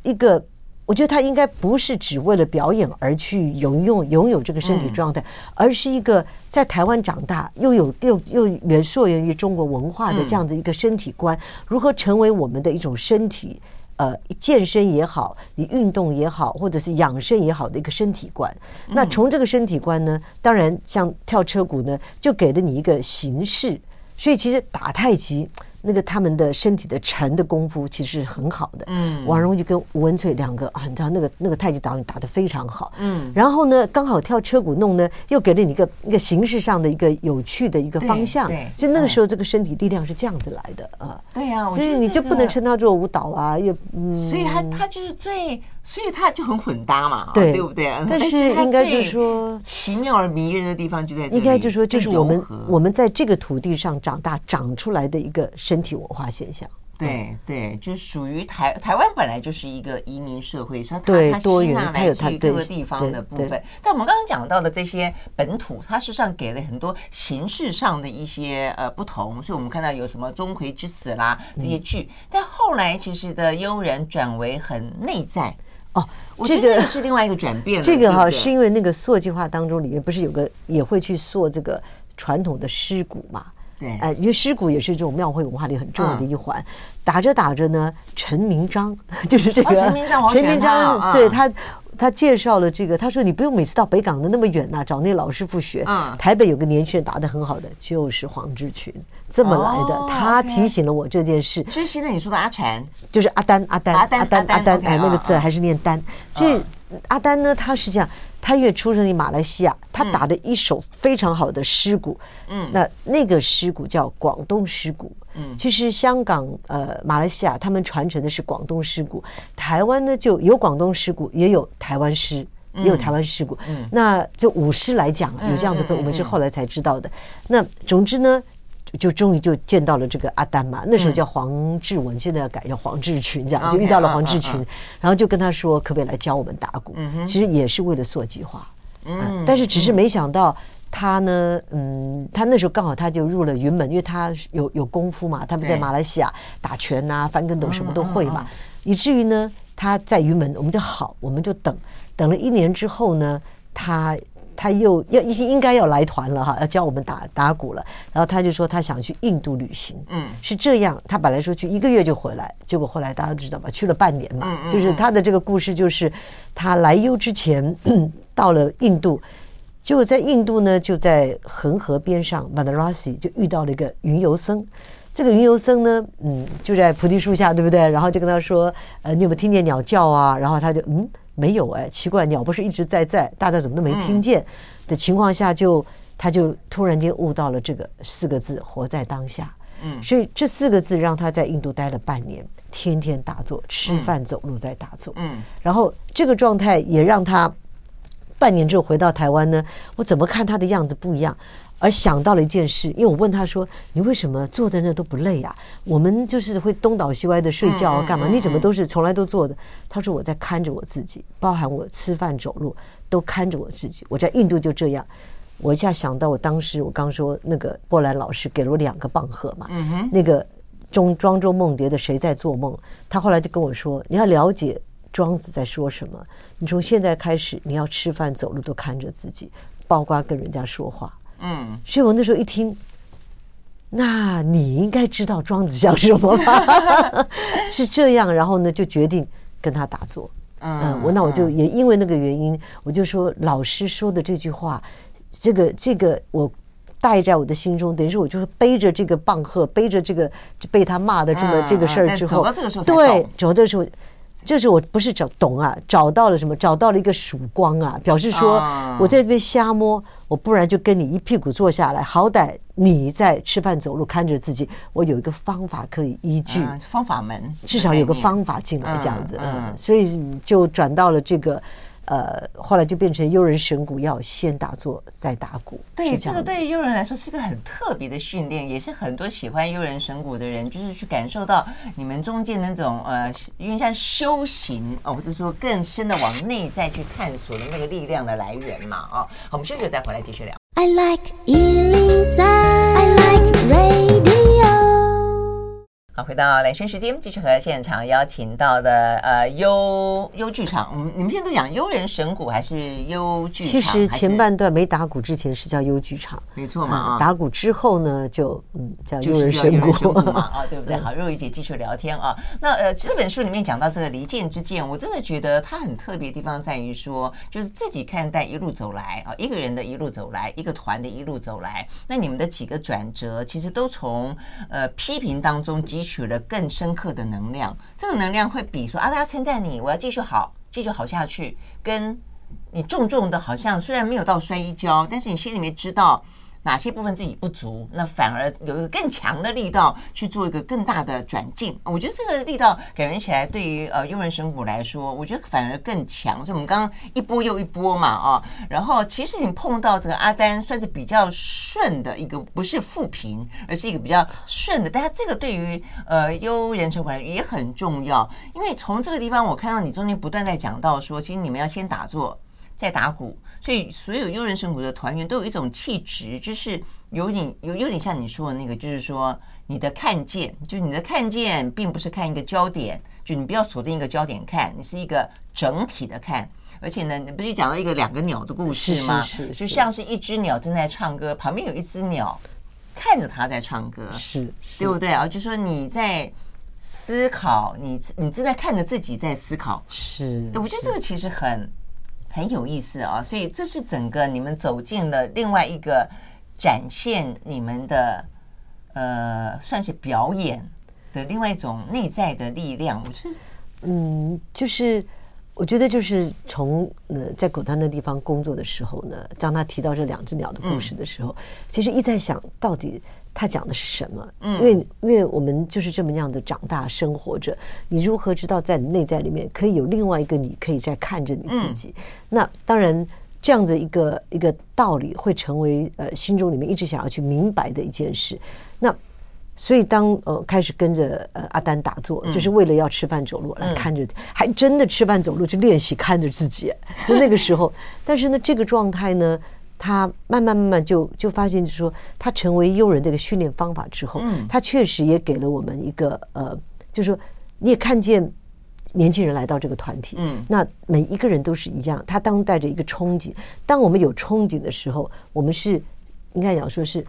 一个，我觉得他应该不是只为了表演而去拥有拥有这个身体状态，而是一个在台湾长大又有又又源溯源于中国文化的这样的一个身体观，如何成为我们的一种身体，呃，健身也好，你运动也好，或者是养生也好的一个身体观。那从这个身体观呢，当然像跳车鼓呢，就给了你一个形式，所以其实打太极。那个他们的身体的沉的功夫其实是很好的。嗯，王荣就跟吴文翠两个啊，你知道那个那个太极导演打得非常好。嗯，然后呢，刚好跳车鼓弄呢，又给了你一个一个形式上的一个有趣的一个方向。对，所以那个时候这个身体力量是这样子来的啊。对呀，所以你就不能称它做舞蹈啊，也嗯。所以他他就是最。所以它就很混搭嘛，对，对不对？但是应该就是说，奇妙而迷人的地方就在这里。应该就是说，就是我们我们在这个土地上长大长出来的一个身体文化现象。对对，就属于台台湾本来就是一个移民社会，所以它它吸纳来自于各个地方的部分。但我们刚刚讲到的这些本土，它实际上给了很多形式上的一些呃不同。所以我们看到有什么钟馗之死啦这些剧，但后来其实的悠然转为很内在。哦，这个是另外一个转变。这个哈是因为那个塑计划当中里面不是有个也会去塑这个传统的尸骨嘛？对，哎，因为狮鼓也是这种庙会文化里很重要的一环。打着打着呢，陈明章 就是这个陈明章，陈明章对他。他介绍了这个，他说你不用每次到北港的那么远呐，找那老师傅学。嗯，台北有个年轻人打得很好的，就是黄志群这么来的。他提醒了我这件事。就是现在你说的阿禅，就是阿丹，阿丹，阿丹，阿丹，哎，那个字还是念丹。所以阿丹呢，他是这样，他因为出生于马来西亚，他打的一手非常好的狮鼓，嗯，那那个狮鼓叫广东狮鼓，嗯，其实香港呃马来西亚他们传承的是广东狮鼓，台湾呢就有广东狮鼓，也有台湾狮，也有台湾狮鼓，嗯，那就舞狮来讲有这样的分，我们是后来才知道的。那总之呢。就终于就见到了这个阿丹嘛，那时候叫黄志文，现在要改叫黄志群，这样就遇到了黄志群，然后就跟他说可不可以来教我们打鼓，其实也是为了做计划，嗯，但是只是没想到他呢，嗯，他那时候刚好他就入了云门，因为他有有功夫嘛，他们在马来西亚打拳呐、翻跟斗什么都会嘛，以至于呢他在云门，我们就好，我们就等等了一年之后呢，他。他又要应应该要来团了哈，要教我们打打鼓了。然后他就说他想去印度旅行，嗯，是这样。他本来说去一个月就回来，结果后来大家都知道吧，去了半年嘛。就是他的这个故事，就是他来优之前 到了印度，结果在印度呢，就在恒河边上 Varanasi 就遇到了一个云游僧。这个云游僧呢，嗯，就在菩提树下，对不对？然后就跟他说，呃，你有没有听见鸟叫啊？然后他就嗯。没有哎，奇怪，鸟不是一直在在，大家怎么都没听见的情况下就，就他就突然间悟到了这个四个字：活在当下。嗯，所以这四个字让他在印度待了半年，天天打坐，吃饭走路在打坐。嗯，然后这个状态也让他半年之后回到台湾呢，我怎么看他的样子不一样。而想到了一件事，因为我问他说：“你为什么坐在那都不累啊？我们就是会东倒西歪的睡觉啊，干嘛？你怎么都是从来都坐的？”他说：“我在看着我自己，包含我吃饭走路都看着我自己。我在印度就这样。我一下想到，我当时我刚说那个波兰老师给了我两个棒喝嘛，那个中庄周梦蝶的《谁在做梦》，他后来就跟我说：你要了解庄子在说什么，你从现在开始你要吃饭走路都看着自己，包括跟人家说话。”嗯，所以我那时候一听，那你应该知道庄子像什么吧？是这样，然后呢，就决定跟他打坐。嗯，我那我就也因为那个原因，我就说老师说的这句话，这个这个我带在我的心中，等于是我就是背着这个棒喝，背着这个被他骂的这么这个事儿之后，对，走的时候。这是我不是找懂啊，找到了什么？找到了一个曙光啊，表示说我在这边瞎摸，我不然就跟你一屁股坐下来，好歹你在吃饭走路看着自己，我有一个方法可以依据，方法门，至少有个方法进来这样子，嗯，所以就转到了这个。呃，后来就变成悠人神鼓，要先打坐再打鼓。对，这，个对于悠人来说是一个很特别的训练，也是很多喜欢悠人神鼓的人，就是去感受到你们中间那种呃，因为像修行哦，或者说更深的往内在去探索的那个力量的来源嘛啊、哦。好，我们休息再回来继续聊。I like 103, I like radio 回到兰萱时间，继续和现场邀请到的呃优优剧场，嗯，你们现在都讲优人神鼓还是优剧场？其实前半段没打鼓之前是叫优剧场，没错嘛、嗯。打鼓之后呢，就嗯叫优人神鼓嘛，啊，对不对？好，若雨姐继续聊天啊。那呃这本书里面讲到这个离间之剑，我真的觉得它很特别的地方在于说，就是自己看待一路走来啊，一个人的一路走来，一个团的一路走来，那你们的几个转折，其实都从呃批评当中汲取。了更深刻的能量，这个能量会比说啊，大家称赞你，我要继续好，继续好下去，跟你重重的，好像虽然没有到摔一跤，但是你心里面知道。哪些部分自己不足，那反而有一个更强的力道去做一个更大的转进。我觉得这个力道感觉起来，对于呃悠人神鼓来说，我觉得反而更强。所以我们刚刚一波又一波嘛，啊，然后其实你碰到这个阿丹算是比较顺的一个，不是负平，而是一个比较顺的。但是这个对于呃悠人神鼓也很重要，因为从这个地方我看到你中间不断在讲到说，其实你们要先打坐，再打鼓。所以，所有优人神鼓的团员都有一种气质，就是有点有有点像你说的那个，就是说你的看见，就你的看见，并不是看一个焦点，就你不要锁定一个焦点看，你是一个整体的看。而且呢，你不是讲到一个两个鸟的故事吗？是，是，是，是，就像是一只鸟正在唱歌，旁边有一只鸟看着它在唱歌，是，对不对啊？就说你在思考，你你正在看着自己在思考，是。我觉得这个其实很。很有意思啊，所以这是整个你们走进了另外一个展现你们的呃，算是表演的另外一种内在的力量。我觉得，嗯，就是我觉得就是从呃在狗滩那地方工作的时候呢，当他提到这两只鸟的故事的时候，其实一直在想到底他讲的是什么？嗯，因为因为我们就是这么样的长大生活着，你如何知道在你内在里面可以有另外一个你可以在看着你自己？嗯、那当然这样的一个一个道理会成为呃心中里面一直想要去明白的一件事。那。所以当呃开始跟着呃阿丹打坐，就是为了要吃饭走路来看着，还真的吃饭走路去练习看着自己，就那个时候。但是呢，这个状态呢，他慢慢慢慢就就发现，就是说他成为优人这个训练方法之后，他确实也给了我们一个呃，就是说你也看见年轻人来到这个团体，嗯，那每一个人都是一样，他当带着一个憧憬。当我们有憧憬的时候，我们是应该讲说是。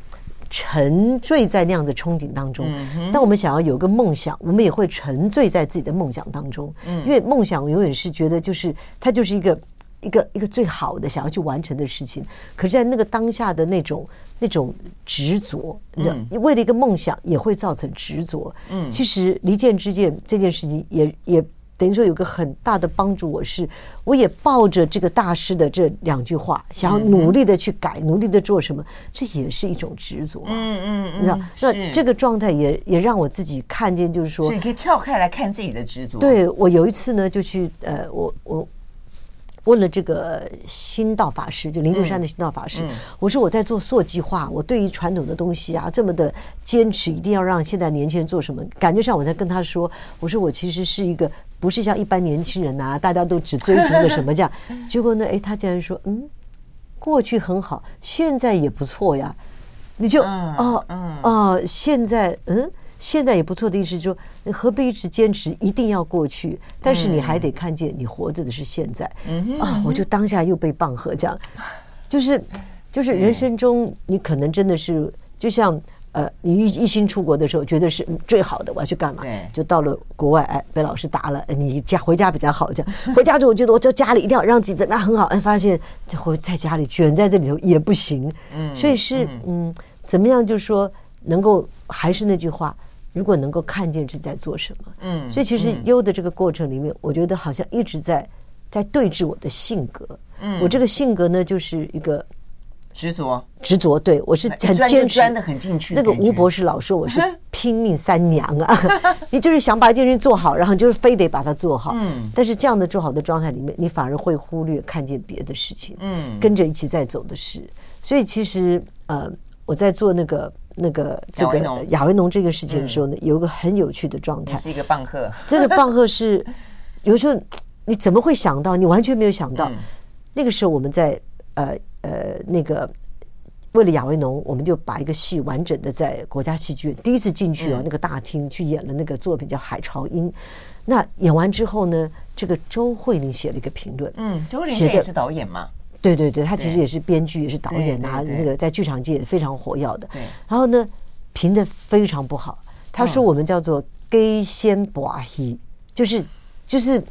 沉醉在那样的憧憬当中，当我们想要有个梦想，我们也会沉醉在自己的梦想当中。因为梦想永远是觉得就是它就是一个一个一个最好的想要去完成的事情。可是，在那个当下的那种那种执着，你为了一个梦想也会造成执着。嗯，其实离间之见这件事情也也。等于说有个很大的帮助，我是我也抱着这个大师的这两句话，想要努力的去改，努力的做什么，这也是一种执着。嗯嗯，你知道，那这个状态也也让我自己看见，就是说，所以可以跳开来看自己的执着。对，我有一次呢，就去呃，我我。问了这个新道法师，就灵鹫山的新道法师，我说我在做塑计划，我对于传统的东西啊这么的坚持，一定要让现在年轻人做什么？感觉上我在跟他说，我说我其实是一个不是像一般年轻人呐，大家都只追逐的什么这样。结果呢，哎，他竟然说，嗯，过去很好，现在也不错呀。你就哦哦，现在嗯。现在也不错的意思，就是说你何必一直坚持一定要过去？但是你还得看见你活着的是现在。啊，我就当下又被棒喝，这样，就是就是人生中你可能真的是就像呃，你一一心出国的时候，觉得是最好的，我要去干嘛？就到了国外，哎，被老师打了，你家回家比较好，这样回家之后，我觉得我在家里一定要让自己怎么样很好，哎，发现在回在家里卷在这里头也不行。嗯，所以是嗯，怎么样？就是说能够还是那句话。如果能够看见自己在做什么，嗯，所以其实优的这个过程里面，我觉得好像一直在在对峙我的性格，嗯，我这个性格呢，就是一个执着，执着，对我是很坚持，钻的很进去。那个吴博士老说我是 拼命三娘啊，你就是想把一件事做好，然后就是非得把它做好，嗯，但是这样的做好的状态里面，你反而会忽略看见别的事情，嗯，跟着一起在走的事，所以其实呃，我在做那个。那个这个亚维农这个事情的时候呢，有一个很有趣的状态，是一个棒喝。这个棒喝是有时候你怎么会想到？你完全没有想到。那个时候我们在呃呃那个为了亚维农，我们就把一个戏完整的在国家戏剧院第一次进去啊，那个大厅去演了那个作品叫《海潮音》。那演完之后呢，这个周慧玲写了一个评论。嗯，周慧玲也是导演嘛。对对对，他其实也是编剧，也是导演啊，那个在剧场界也非常火药的。然后呢，评的非常不好。他说我们叫做 “gay 先寡戏”，就是就是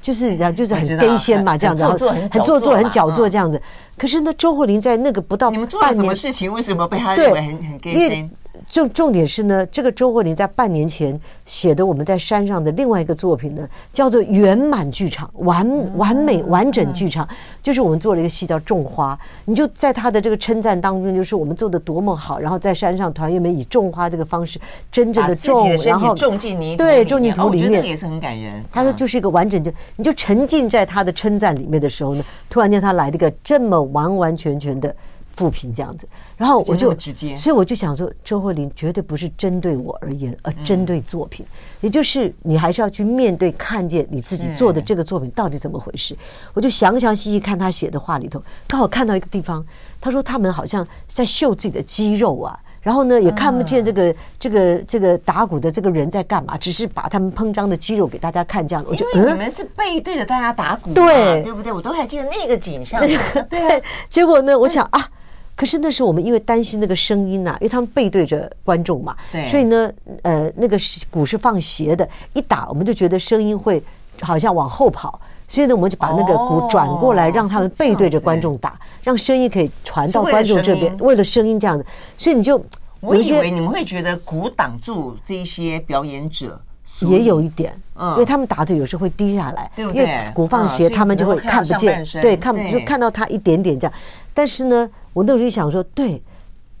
就是你知道，就是很 gay 仙嘛，这样子，很做作、很矫作这样子。可是呢，周慧玲在那个不到半年，你们做了什么事情？为什么被他认为很很？重重点是呢，这个周慧玲在半年前写的我们在山上的另外一个作品呢，叫做圆满剧场，完完美完整剧场，就是我们做了一个戏叫种花。你就在他的这个称赞当中，就是我们做的多么好，然后在山上团员们以种花这个方式真正的种，然后种进泥对种进土里面，我觉得也是很感人。他说就是一个完整，就你就沉浸在他的称赞里面的时候呢，突然间他来了一个这么完完全全的。负评这样子，然后我就直接，所以我就想说，周慧玲绝对不是针对我而言，而针对作品，也就是你还是要去面对，看见你自己做的这个作品到底怎么回事。我就详详细细看他写的话里头，刚好看到一个地方，他说他们好像在秀自己的肌肉啊，然后呢也看不见这个这个这个打鼓的这个人在干嘛，只是把他们膨胀的肌肉给大家看这样。我就因为你们是背对着大家打鼓，对对不对？我都还记得那个景象。对，结果呢，我想啊。可是那时候我们因为担心那个声音呐、啊，因为他们背对着观众嘛，对，所以呢，呃，那个鼓是放斜的，一打我们就觉得声音会好像往后跑，所以呢，我们就把那个鼓转过来，让他们背对着观众打，让声音可以传到观众这边。为了声音这样子，所以你就我以为你们会觉得鼓挡住这一些表演者。也有一点，嗯，因为他们打的有时候会低下来，对，因为鼓放斜他们就会看不见，对，看不就看到他一点点这样。但是呢，我那时候就想说，对，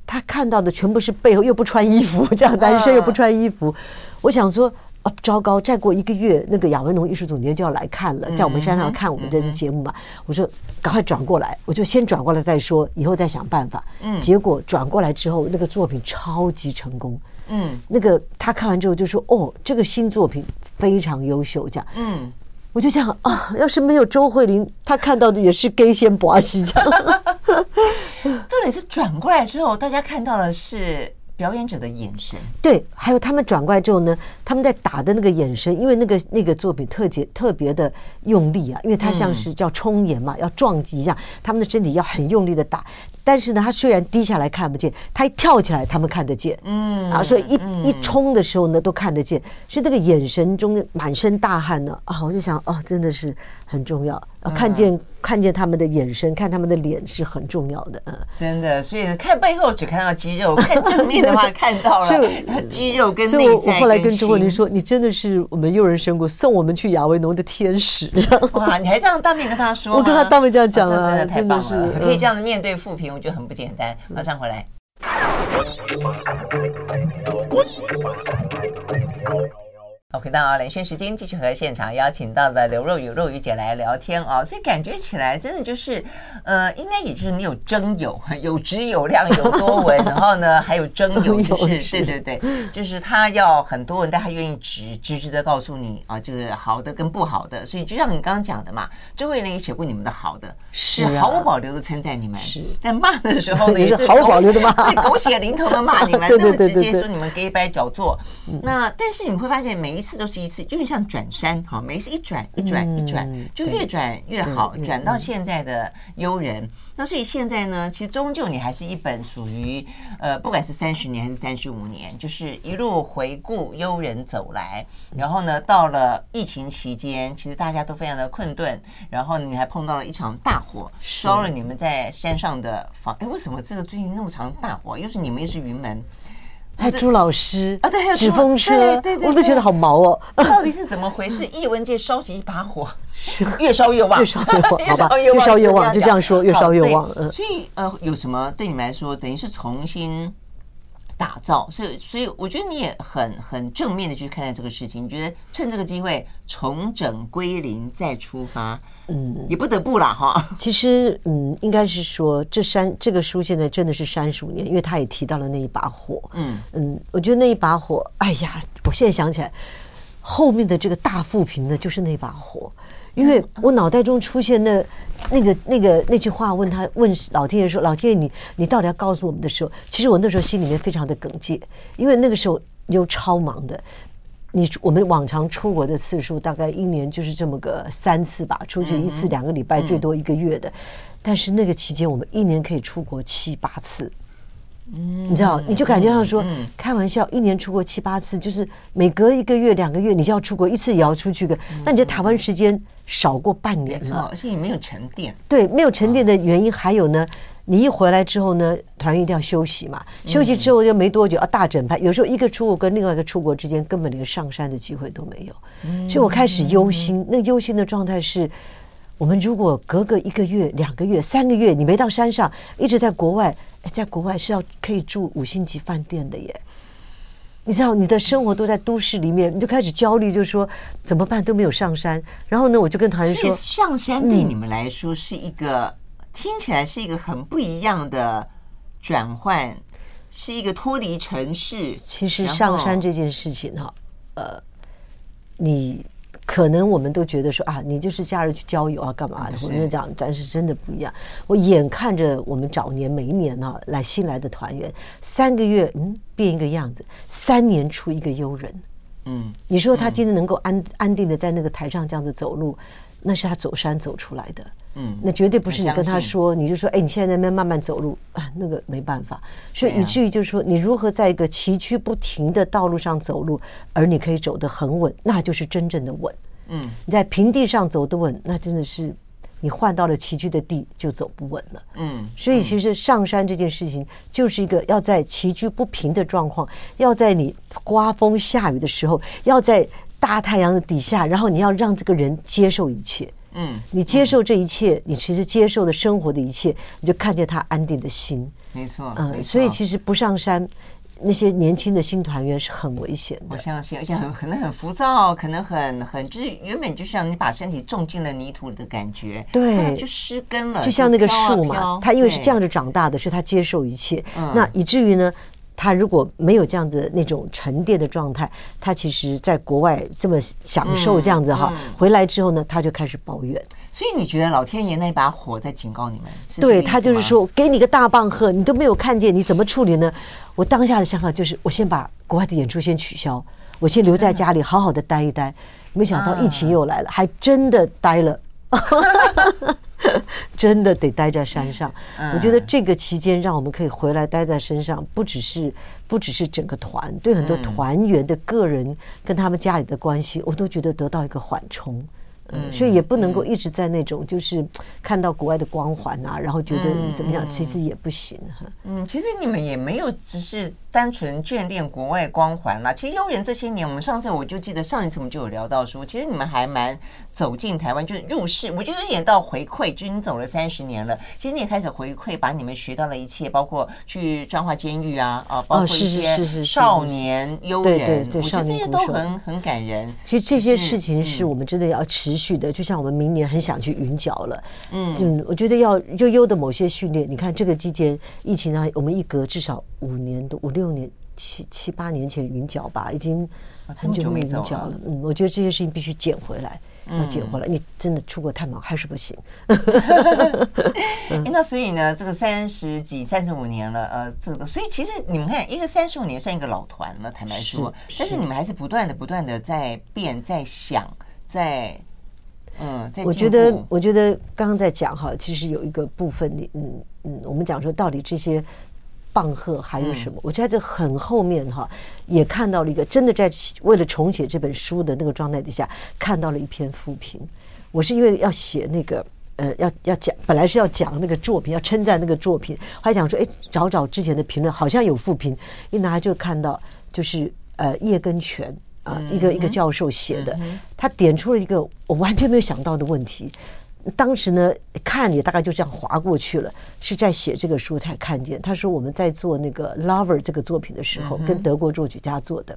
他看到的全部是背后，又不穿衣服，这样男生又不穿衣服，我想说。哦，糟糕！再过一个月，那个亚文农艺术总监就要来看了，在我们山上看我们这次节目嘛。我说赶快转过来，我就先转过来再说，以后再想办法。嗯，结果转过来之后，那个作品超级成功。嗯，那个他看完之后就说：“哦，这个新作品非常优秀。”这样，嗯，我就想啊，要是没有周慧玲，他看到的也是给先博西这样。重点是转过来之后，大家看到的是。表演者的眼神，对，还有他们转过来之后呢，他们在打的那个眼神，因为那个那个作品特别特别的用力啊，因为它像是叫冲眼嘛，要撞击一下，他们的身体要很用力的打。但是呢，他虽然低下来看不见，他一跳起来，他们看得见。嗯啊，所以一、嗯、一冲的时候呢，都看得见。所以那个眼神中满身大汗呢，啊，我就想，哦，真的是很重要。啊，看见、嗯、看见他们的眼神，看他们的脸是很重要的。嗯，真的。所以呢，看背后只看到肌肉，看正面的话 看到了肌肉跟内在。所以我我后来跟周慧玲说，你真的是我们诱人神谷送我们去亚维农的天使。哇，你还这样当面跟他说？我跟他当面这样讲啊，真的太棒了，可以这样子面对负评。就很不简单，马上回来。好，回到啊，连线时间，继续和现场邀请到的刘若雨若雨姐来聊天啊，所以感觉起来真的就是，呃，应该也就是你有征友，有质有量有多文，然后呢还有征友，就是 对对对，就是他要很多人，但他愿意直直直的告诉你啊，就是好的跟不好的，所以就像你刚刚讲的嘛，周慧玲也写过你们的好的，是毫无保留的称赞你们，是。在骂的时候呢也是毫无保留的骂，对，狗血淋头的骂你们，那么直接说你们假掰搅作，那但是你会发现每。一次都是一次，有点像转山哈，每一次一转一转一转，就越转越好，转到现在的悠人。那所以现在呢，其实终究你还是一本属于呃，不管是三十年还是三十五年，就是一路回顾悠人走来。然后呢，到了疫情期间，其实大家都非常的困顿，然后你还碰到了一场大火，烧了你们在山上的房。哎，为什么这个最近那么长大火？又是你们又是云门。还有朱老师啊，对，纸风车，对对对，我都觉得好毛哦。到底是怎么回事？叶文界烧起一把火，越烧越旺，越烧越旺，好吧，越烧越旺，就这样说，越烧越旺。所以呃，有什么对你们来说，等于是重新打造？所以，所以我觉得你也很很正面的去看待这个事情。你觉得趁这个机会重整归零，再出发？嗯，也不得不啦哈。其实，嗯，应该是说，这三这个书现在真的是三十五年，因为他也提到了那一把火。嗯嗯，我觉得那一把火，哎呀，我现在想起来，后面的这个大负评呢，就是那把火，因为我脑袋中出现那那个那个那句话，问他问老天爷说：“老天爷，你你到底要告诉我们的时候，其实我那时候心里面非常的哽咽，因为那个时候又超忙的。”你我们往常出国的次数大概一年就是这么个三次吧，出去一次两个礼拜，最多一个月的。但是那个期间，我们一年可以出国七八次。嗯，你知道，你就感觉上说开玩笑，一年出国七八次，就是每隔一个月两个月你就要出国一次，也要出去个。那你在台湾时间少过半年了，而且你没有沉淀。对，没有沉淀的原因还有呢。你一回来之后呢，团员一定要休息嘛。休息之后就没多久啊，大整排。有时候一个出国跟另外一个出国之间根本连上山的机会都没有。所以我开始忧心。那忧心的状态是，我们如果隔个一个月、两个月、三个月，你没到山上，一直在国外，在国外是要可以住五星级饭店的耶。你知道，你的生活都在都市里面，你就开始焦虑，就说怎么办都没有上山。然后呢，我就跟团员说，上山对你们来说是一个。听起来是一个很不一样的转换，是一个脱离城市。其实上山这件事情哈，呃，你可能我们都觉得说啊，你就是假日去郊游啊，干嘛的？我跟你讲，但是真的不一样。我眼看着我们早年每一年呢，来新来的团员，三个月嗯变一个样子，三年出一个优人。嗯，你说他今天能够安安定的在那个台上这样子走路，那是他走山走出来的。嗯，那绝对不是你跟他说，你就说，哎，你现在在那边慢慢走路啊，那个没办法。所以以至于就是说，你如何在一个崎岖不停的道路上走路，而你可以走得很稳，那就是真正的稳。嗯，你在平地上走得稳，那真的是你换到了崎岖的地就走不稳了。嗯，所以其实上山这件事情就是一个要在崎岖不平的状况，要在你刮风下雨的时候，要在。大太阳底下，然后你要让这个人接受一切。嗯，你接受这一切，嗯、你其实接受的生活的一切，你就看见他安定的心。没错，嗯。所以其实不上山，那些年轻的新团员是很危险的。我相信，而且很可能很浮躁，可能很很就是原本就像你把身体种进了泥土里的感觉，对，就失根了。就像那个树嘛，它因为是这样子长大的，是它接受一切，嗯、那以至于呢。他如果没有这样子那种沉淀的状态，他其实在国外这么享受这样子哈，回来之后呢，他就开始抱怨。所以你觉得老天爷那一把火在警告你们？对，他就是说，给你个大棒喝，你都没有看见，你怎么处理呢？我当下的想法就是，我先把国外的演出先取消，我先留在家里好好的待一待。没想到疫情又来了，还真的待了。真的得待在山上，我觉得这个期间让我们可以回来待在山上，不只是不只是整个团，对很多团员的个人跟他们家里的关系，我都觉得得到一个缓冲。嗯，所以也不能够一直在那种就是看到国外的光环啊，然后觉得怎么样，其实也不行哈。嗯，其实你们也没有只是单纯眷恋国外光环啦。其实悠人这些年，我们上次我就记得上一次我们就有聊到说，其实你们还蛮走进台湾，就是入世。我觉得有点到回馈，就你走了三十年了，其实你也开始回馈，把你们学到的一切，包括去彰化监狱啊，啊，包括一些少年优人，我觉得这些都很很感人。其实这些事情是我们真的要持续的，就像我们明年很想去云脚了，嗯，我觉得要就优的某些训练，你看这个期间疫情呢，我们一隔至少五年多五六年七七八年前云脚吧，已经很久没云脚了，嗯，我觉得这些事情必须捡回来，要捡回来。你真的出国太忙还是不行。那所以呢，这个三十几三十五年了，呃，这个所以其实你们看，一个三十五年算一个老团了，坦白说，但是你们还是不断的不断的在变，在想，在。嗯，我觉得，我觉得刚刚在讲哈，其实有一个部分，你嗯嗯，我们讲说到底这些棒喝还有什么？嗯、我觉得这很后面哈，也看到了一个真的在为了重写这本书的那个状态底下，看到了一篇复评。我是因为要写那个呃，要要讲，本来是要讲那个作品，要称赞那个作品，还想说，哎，找找之前的评论，好像有复评，一拿就看到就是呃叶根泉。啊，一个一个教授写的，他点出了一个我完全没有想到的问题。当时呢，看也大概就这样划过去了。是在写这个书才看见，他说我们在做那个《Lover》这个作品的时候，跟德国作曲家做的。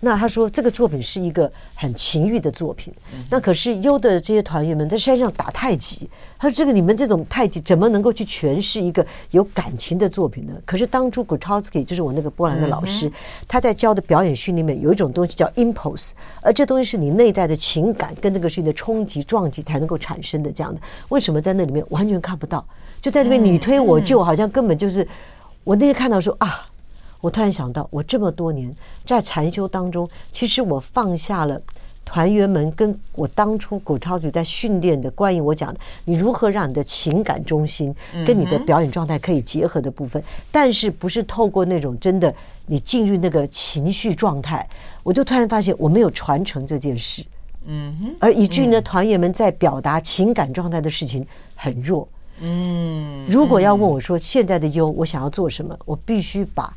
那他说这个作品是一个很情欲的作品。那可是优的这些团员们在山上打太极，他说这个你们这种太极怎么能够去诠释一个有感情的作品呢？可是当初 Grotowski 就是我那个波兰的老师，他在教的表演训里面有一种东西叫 impulse，而这东西是你内在的情感跟这个事情的冲击撞击才能够产生的。这样的，为什么在那里面完全看不到？就在那边你推我就，好像根本就是我那天看到说啊，我突然想到，我这么多年在禅修当中，其实我放下了团员们跟我当初古超子在训练的关于我讲的，你如何让你的情感中心跟你的表演状态可以结合的部分，但是不是透过那种真的你进入那个情绪状态，我就突然发现我没有传承这件事。嗯哼，而以至于呢，团员们在表达情感状态的事情很弱。嗯，如果要问我说现在的优，我想要做什么，我必须把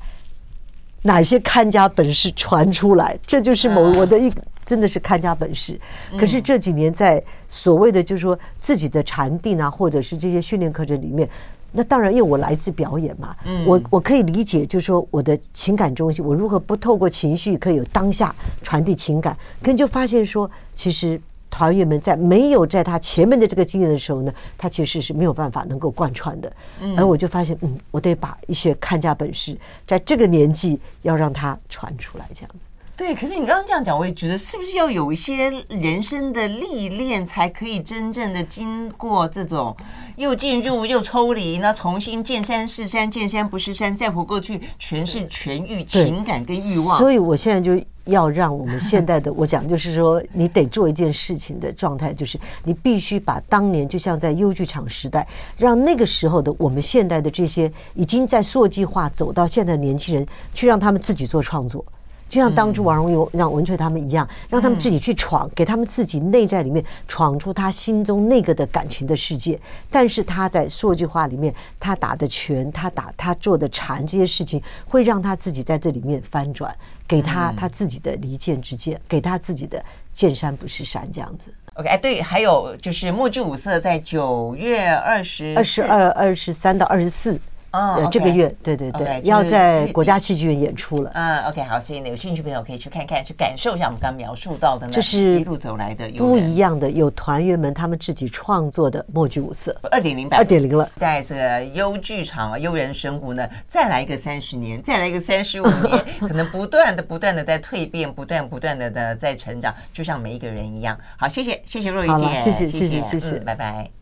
哪些看家本事传出来，这就是某我的一真的是看家本事。可是这几年在所谓的就是说自己的禅定啊，或者是这些训练课程里面。那当然，因为我来自表演嘛，我我可以理解，就是说我的情感中心，我如何不透过情绪，可以有当下传递情感，可你就发现说，其实团员们在没有在他前面的这个经验的时候呢，他其实是没有办法能够贯穿的。而我就发现，嗯，我得把一些看家本事，在这个年纪要让他传出来，这样子。对，可是你刚刚这样讲，我也觉得是不是要有一些人生的历练，才可以真正的经过这种又进入又抽离，那重新见山是山，见山不是山，再回过去全是痊愈情感跟欲望。所以我现在就要让我们现代的我讲，就是说你得做一件事情的状态，就是你必须把当年就像在优剧场时代，让那个时候的我们现代的这些已经在塑计划走到现在的年轻人，去让他们自己做创作。就像当初王荣友让文翠他们一样，让他们自己去闯，给他们自己内在里面闯出他心中那个的感情的世界。但是他在说句话里面，他打的拳，他打他做的禅，这些事情会让他自己在这里面翻转，给他他自己的离间之见，给他自己的见山不是山这样子。OK，哎，对，还有就是墨之五色在九月二十二十二、二十三到二十四。哦，oh. 这个月对对对要在国家戏剧院演出了。嗯，OK，好，所以呢，有兴趣朋友可以去看看，去感受一下我们刚刚描述到的呢，这是一路走来的不一样的，有团员们他们自己创作的默剧五色二点零版，二点零了。在这个优剧场啊，悠人生活呢，再来一个三十年，再来一个三十五年，可能不断的、不断的在蜕变，不断、不断的的在成长，就像每一个人一样。好，谢谢，谢谢若雨姐，谢谢，谢谢，谢拜拜。